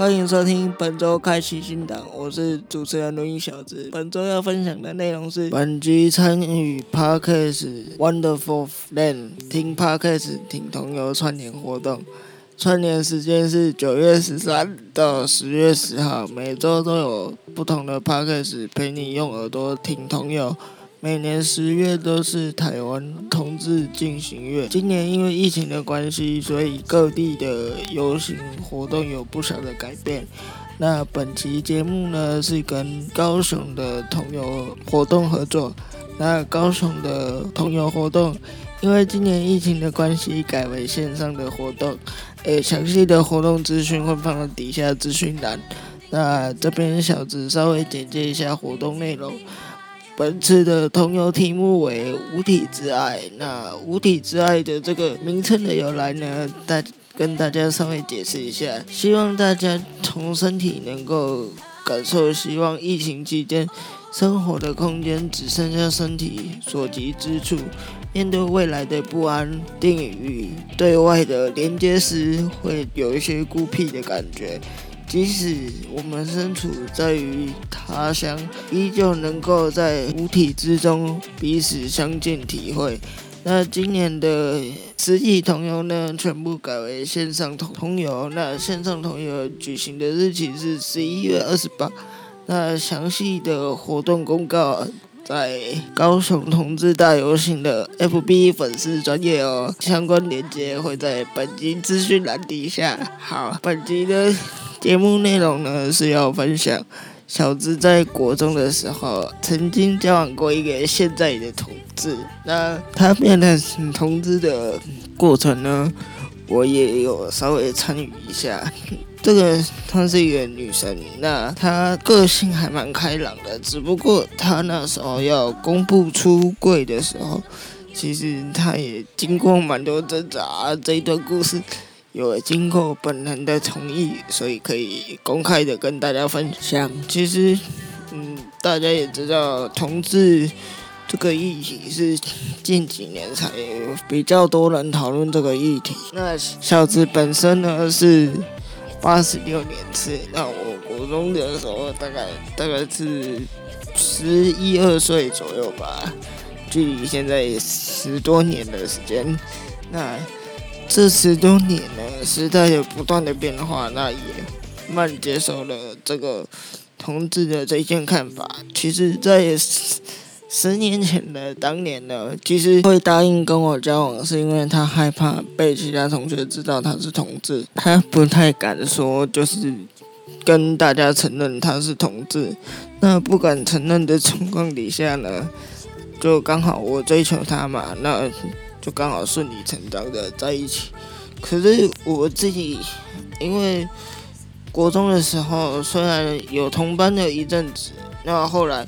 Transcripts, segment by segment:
欢迎收听本周开启新档，我是主持人录音小子。本周要分享的内容是本集参与 Parkes Wonderful Land 听 Parkes 听同游串联活动，串联时间是九月十三到十月十号，每周都有不同的 Parkes 陪你用耳朵听同游。每年十月都是台湾同志进行月，今年因为疫情的关系，所以各地的游行活动有不少的改变。那本期节目呢是跟高雄的同游活动合作。那高雄的同游活动，因为今年疫情的关系，改为线上的活动。诶，详细的活动资讯会放在底下资讯栏。那这边小子稍微简介一下活动内容。本次的同游题目为“无体之爱”。那“无体之爱”的这个名称的由来呢，大跟大家稍微解释一下。希望大家从身体能够感受，希望疫情期间生活的空间只剩下身体所及之处。面对未来的不安定与对外的连接时，会有一些孤僻的感觉。即使我们身处在于他乡，依旧能够在五体之中彼此相见体会。那今年的实体同游呢，全部改为线上同同游。那线上同游举行的日期是十一月二十八。那详细的活动公告在高雄同志大游行的 FB 粉丝专业哦，相关链接会在本集资讯栏底下。好，本集呢。节目内容呢是要分享小资在国中的时候曾经交往过一个现在的同志，那他变成同志的过程呢，我也有稍微参与一下。这个她是一个女生，那她个性还蛮开朗的，只不过她那时候要公布出柜的时候，其实她也经过蛮多挣扎。这一段故事。有经过本人的同意，所以可以公开的跟大家分享。其实，嗯，大家也知道，同志这个议题是近几年才比较多人讨论这个议题。那小子本身呢是八十六年次，那我国中的时候大概大概是十一二岁左右吧，距离现在十多年的时间，那。这十多年呢，时代有不断的变化，那也慢接受了这个同志的这一件看法。其实，在十年前的当年呢，其实会答应跟我交往，是因为他害怕被其他同学知道他是同志，他不太敢说，就是跟大家承认他是同志。那不敢承认的情况底下呢，就刚好我追求他嘛，那。就刚好顺理成章的在一起，可是我自己，因为国中的时候虽然有同班的一阵子，那后来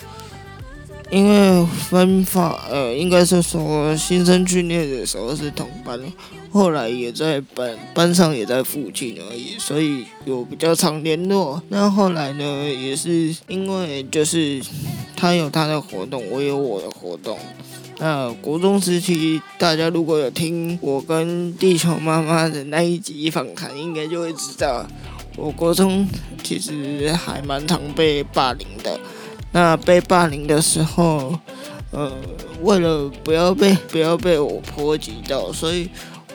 因为分发，呃，应该是说新生训练的时候是同班，后来也在班班上也在附近而已，所以有比较常联络。那后来呢，也是因为就是他有他的活动，我有我的活动。那国中时期，大家如果有听我跟地球妈妈的那一集访谈，应该就会知道，我国中其实还蛮常被霸凌的。那被霸凌的时候，呃，为了不要被不要被我波及到，所以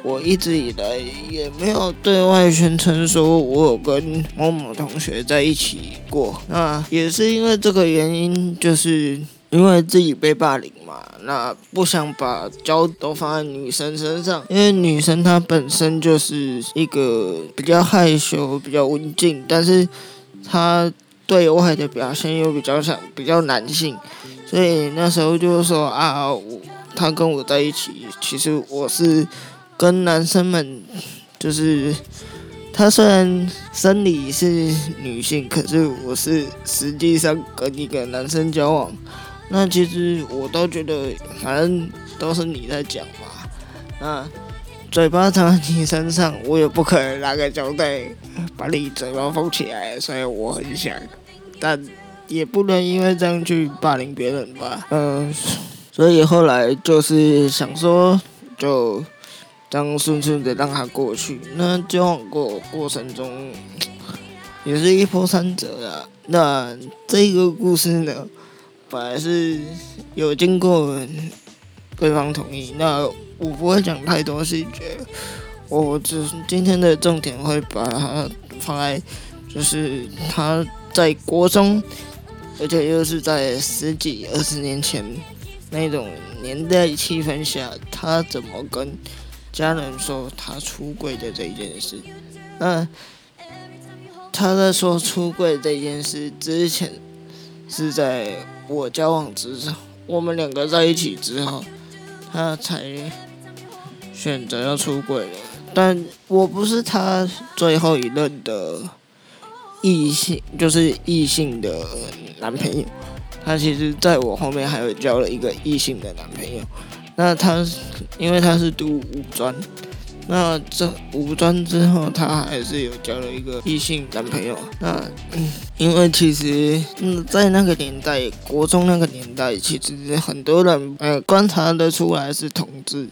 我一直以来也没有对外宣称说我有跟某某同学在一起过。那也是因为这个原因，就是。因为自己被霸凌嘛，那不想把焦都放在女生身上，因为女生她本身就是一个比较害羞、比较文静，但是她对外的表现又比较像比较男性，所以那时候就是说啊，他跟我在一起，其实我是跟男生们，就是他虽然生理是女性，可是我是实际上跟一个男生交往。那其实我都觉得，反正都是你在讲嘛。那嘴巴长在你身上，我也不可能拿个胶带把你嘴巴封起来。所以我很想，但也不能因为这样去霸凌别人吧。嗯，所以后来就是想说，就这样顺顺的让他过去。那交往过过程中。也是一波三折的。那这个故事呢，本来是有经过对方同意，那我不会讲太多细节，我只今天的重点会把它放在，就是他在国中，而且又是在十几二十年前那种年代气氛下，他怎么跟家人说他出柜的这件事。那他在说出柜这件事之前，是在我交往之后，我们两个在一起之后，他才选择要出轨了。但我不是他最后一任的异性，就是异性的男朋友。他其实在我后面还有交了一个异性的男朋友。那他因为他是读五专。那这五专之后，他还是有交了一个异性男朋友。那嗯，因为其实嗯，在那个年代，国中那个年代，其实很多人呃观察得出来是同志，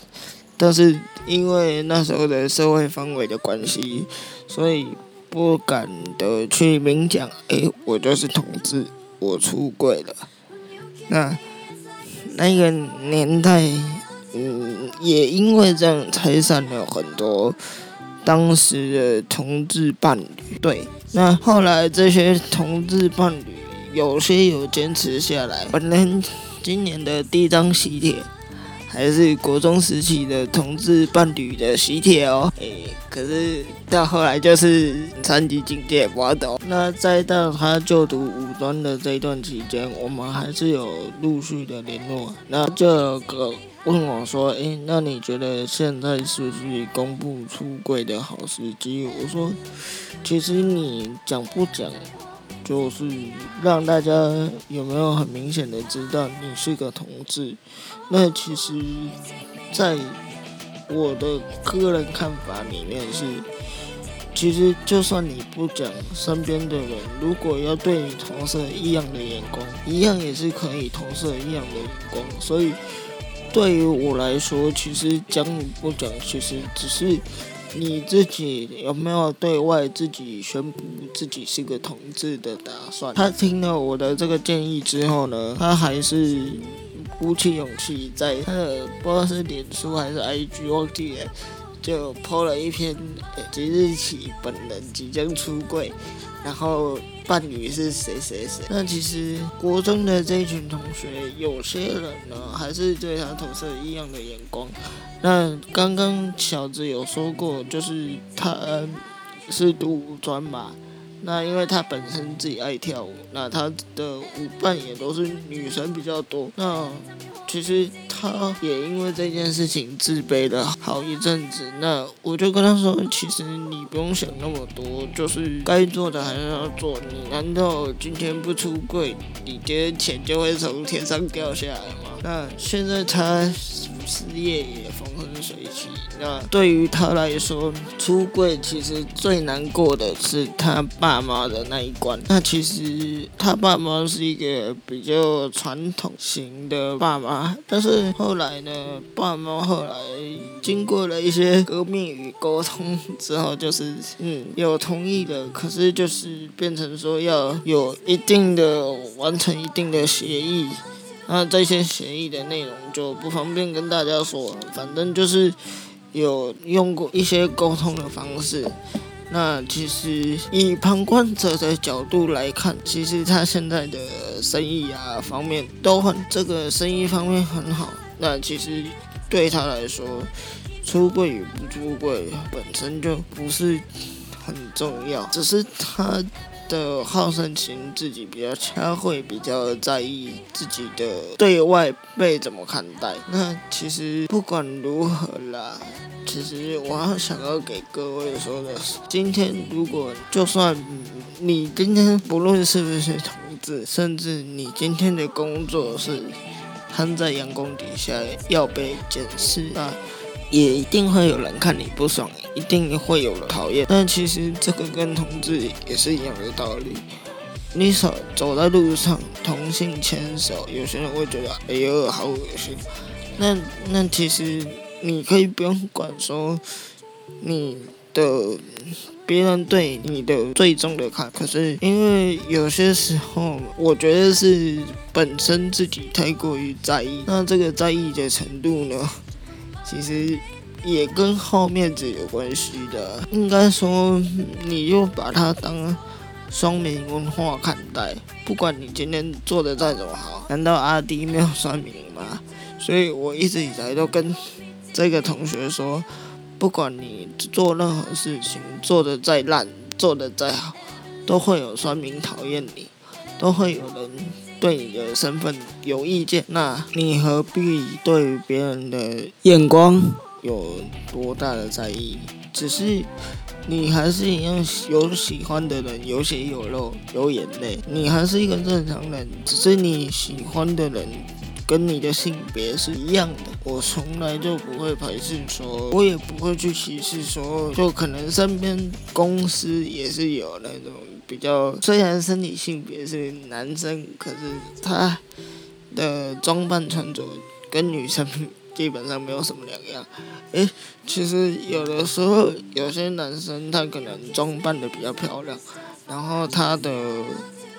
但是因为那时候的社会氛围的关系，所以不敢的去明讲，哎，我就是同志，我出轨了。那那个年代。嗯，也因为这样拆散了很多当时的同志伴侣。对，那后来这些同志伴侣有些有坚持下来。本人今年的第一张喜帖。还是国中时期的同志伴侣的喜帖哦，诶，可是到后来就是三级警戒，我懂。那再到他就读五专的这一段期间，我们还是有陆续的联络。那这个问我说，诶，那你觉得现在是不是公布出柜的好时机？我说，其实你讲不讲？就是让大家有没有很明显的知道你是个同志？那其实，在我的个人看法里面是，其实就算你不讲，身边的人如果要对你投射异样的眼光，一样也是可以投射异样的眼光。所以，对于我来说，其实讲与不讲，其实只是。你自己有没有对外自己宣布自己是个同志的打算？他听了我的这个建议之后呢，他还是鼓起勇气，在他的不知道是脸书还是 IG 忘记了，就 po 了一篇即日起本人即将出柜。然后伴侣是谁谁谁？那其实国中的这一群同学，有些人呢还是对他投射异样的眼光。那刚刚小子有说过，就是他是读五专嘛。那因为他本身自己爱跳舞，那他的舞伴也都是女生比较多。那其实他也因为这件事情自卑了好一阵子。那我就跟他说，其实你不用想那么多，就是该做的还是要做。你难道今天不出柜，你今天钱就会从天上掉下来吗？那现在他。事业也风水起。那对于他来说，出柜其实最难过的是他爸妈的那一关。那其实他爸妈是一个比较传统型的爸妈，但是后来呢，爸妈后来经过了一些革命与沟通之后，就是嗯有同意的，可是就是变成说要有一定的完成一定的协议。那这些协议的内容就不方便跟大家说了，反正就是有用过一些沟通的方式。那其实以旁观者的角度来看，其实他现在的生意啊方面都很，这个生意方面很好。那其实对他来说，出柜与不出柜本身就不是很重要，只是他。的好胜心自己比较强，会比较在意自己的对外被怎么看待。那其实不管如何啦，其实我要想要给各位说的是，今天如果就算你今天不论是不是同志，甚至你今天的工作是摊在阳光底下要被检视啊。也一定会有人看你不爽，一定会有人讨厌。但其实这个跟同志也是一样的道理。你手走在路上，同性牵手，有些人会觉得哎呦好恶心。那那其实你可以不用管说你的别人对你的最终的看。可是因为有些时候，我觉得是本身自己太过于在意，那这个在意的程度呢，其实也跟好面子有关系的。应该说，你就把它当。双明文化看待，不管你今天做的再怎么好，难道阿迪没有双明吗？所以我一直以来都跟这个同学说，不管你做任何事情，做的再烂，做的再好，都会有双明讨厌你，都会有人对你的身份有意见。那你何必对别人的眼光有多大的在意？只是。你还是一样有喜欢的人，有血有肉有眼泪，你还是一个正常人，只是你喜欢的人跟你的性别是一样的。我从来就不会排斥说，我也不会去歧视说，就可能身边公司也是有那种比较，虽然生理性别是男生，可是他的装扮穿着跟女生。基本上没有什么两样，诶，其实有的时候有些男生他可能装扮的比较漂亮，然后他的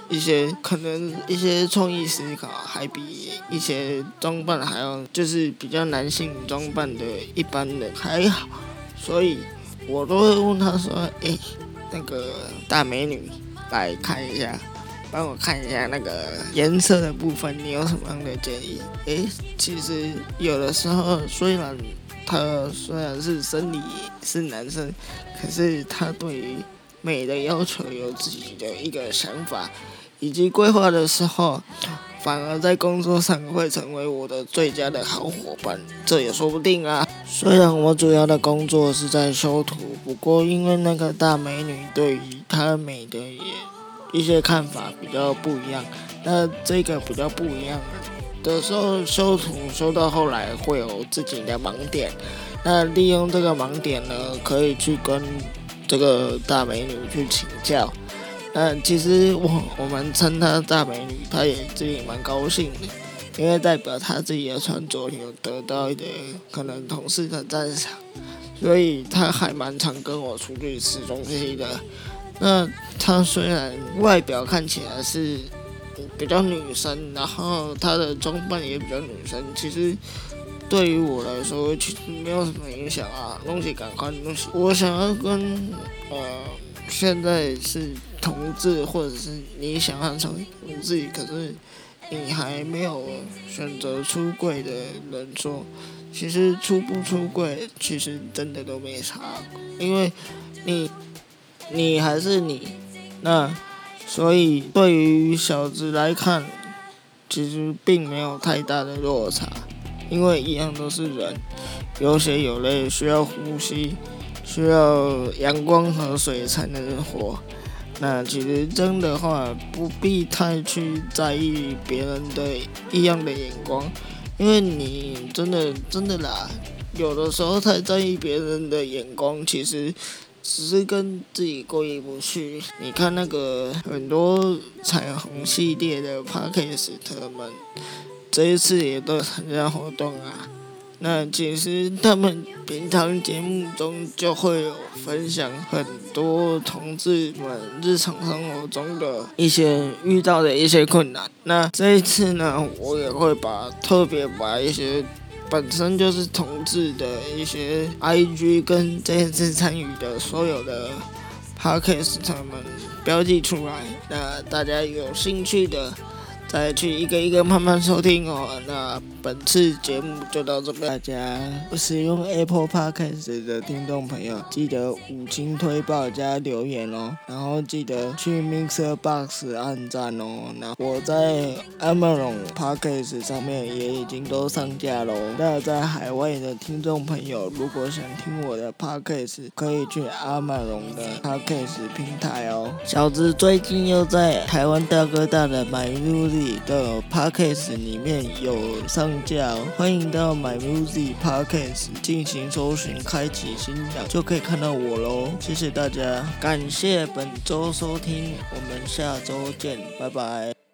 一些可能一些创意思考还比一些装扮还要就是比较男性装扮的一般人还好，所以我都会问他说，诶，那个大美女来看一下。帮我看一下那个颜色的部分，你有什么样的建议？诶，其实有的时候虽然他虽然是生理是男生，可是他对于美的要求有自己的一个想法，以及规划的时候，反而在工作上会成为我的最佳的好伙伴，这也说不定啊。虽然我主要的工作是在修图，不过因为那个大美女对于她美的也。一些看法比较不一样，那这个比较不一样的时候，修图修到后来会有自己的盲点，那利用这个盲点呢，可以去跟这个大美女去请教。嗯其实我我们称她大美女，她也自己蛮高兴的，因为代表她自己的穿着有得到一点可能同事的赞赏，所以她还蛮常跟我出去吃东西的。那她虽然外表看起来是比较女生，然后她的装扮也比较女生，其实对于我来说其实没有什么影响啊。东西赶快东西，我想要跟呃现在是同志，或者是你想要成为同志，可是你还没有选择出柜的人说，其实出不出柜其实真的都没差，因为你。你还是你，那所以对于小子来看，其实并没有太大的落差，因为一样都是人，有血有泪，需要呼吸，需要阳光和水才能活。那其实真的话，不必太去在意别人的异样的眼光，因为你真的真的啦，有的时候太在意别人的眼光，其实。只是跟自己过意不去。你看那个很多彩虹系列的 podcast 们，这一次也都参加活动啊。那其实他们平常节目中就会有分享很多同志们日常生活中的一些遇到的一些困难。那这一次呢，我也会把特别把一些。本身就是同志的一些 IG 跟这次参与的所有的 Podcast 他们标记出来，那大家有兴趣的。再去一个一个慢慢收听哦。那本次节目就到这边，大家使用 Apple Podcast 的听众朋友，记得五星推报加留言哦。然后记得去 Mixer Box 按赞哦。那我在 Amazon Podcast 上面也已经都上架喽。那在海外的听众朋友，如果想听我的 Podcast，可以去 Amazon 的 Podcast 平台哦。小子最近又在台湾大哥大的买入。的 podcast 里面有上架，欢迎到 My Music Podcast 进行搜寻，开启新档就可以看到我喽。谢谢大家，感谢本周收听，我们下周见，拜拜。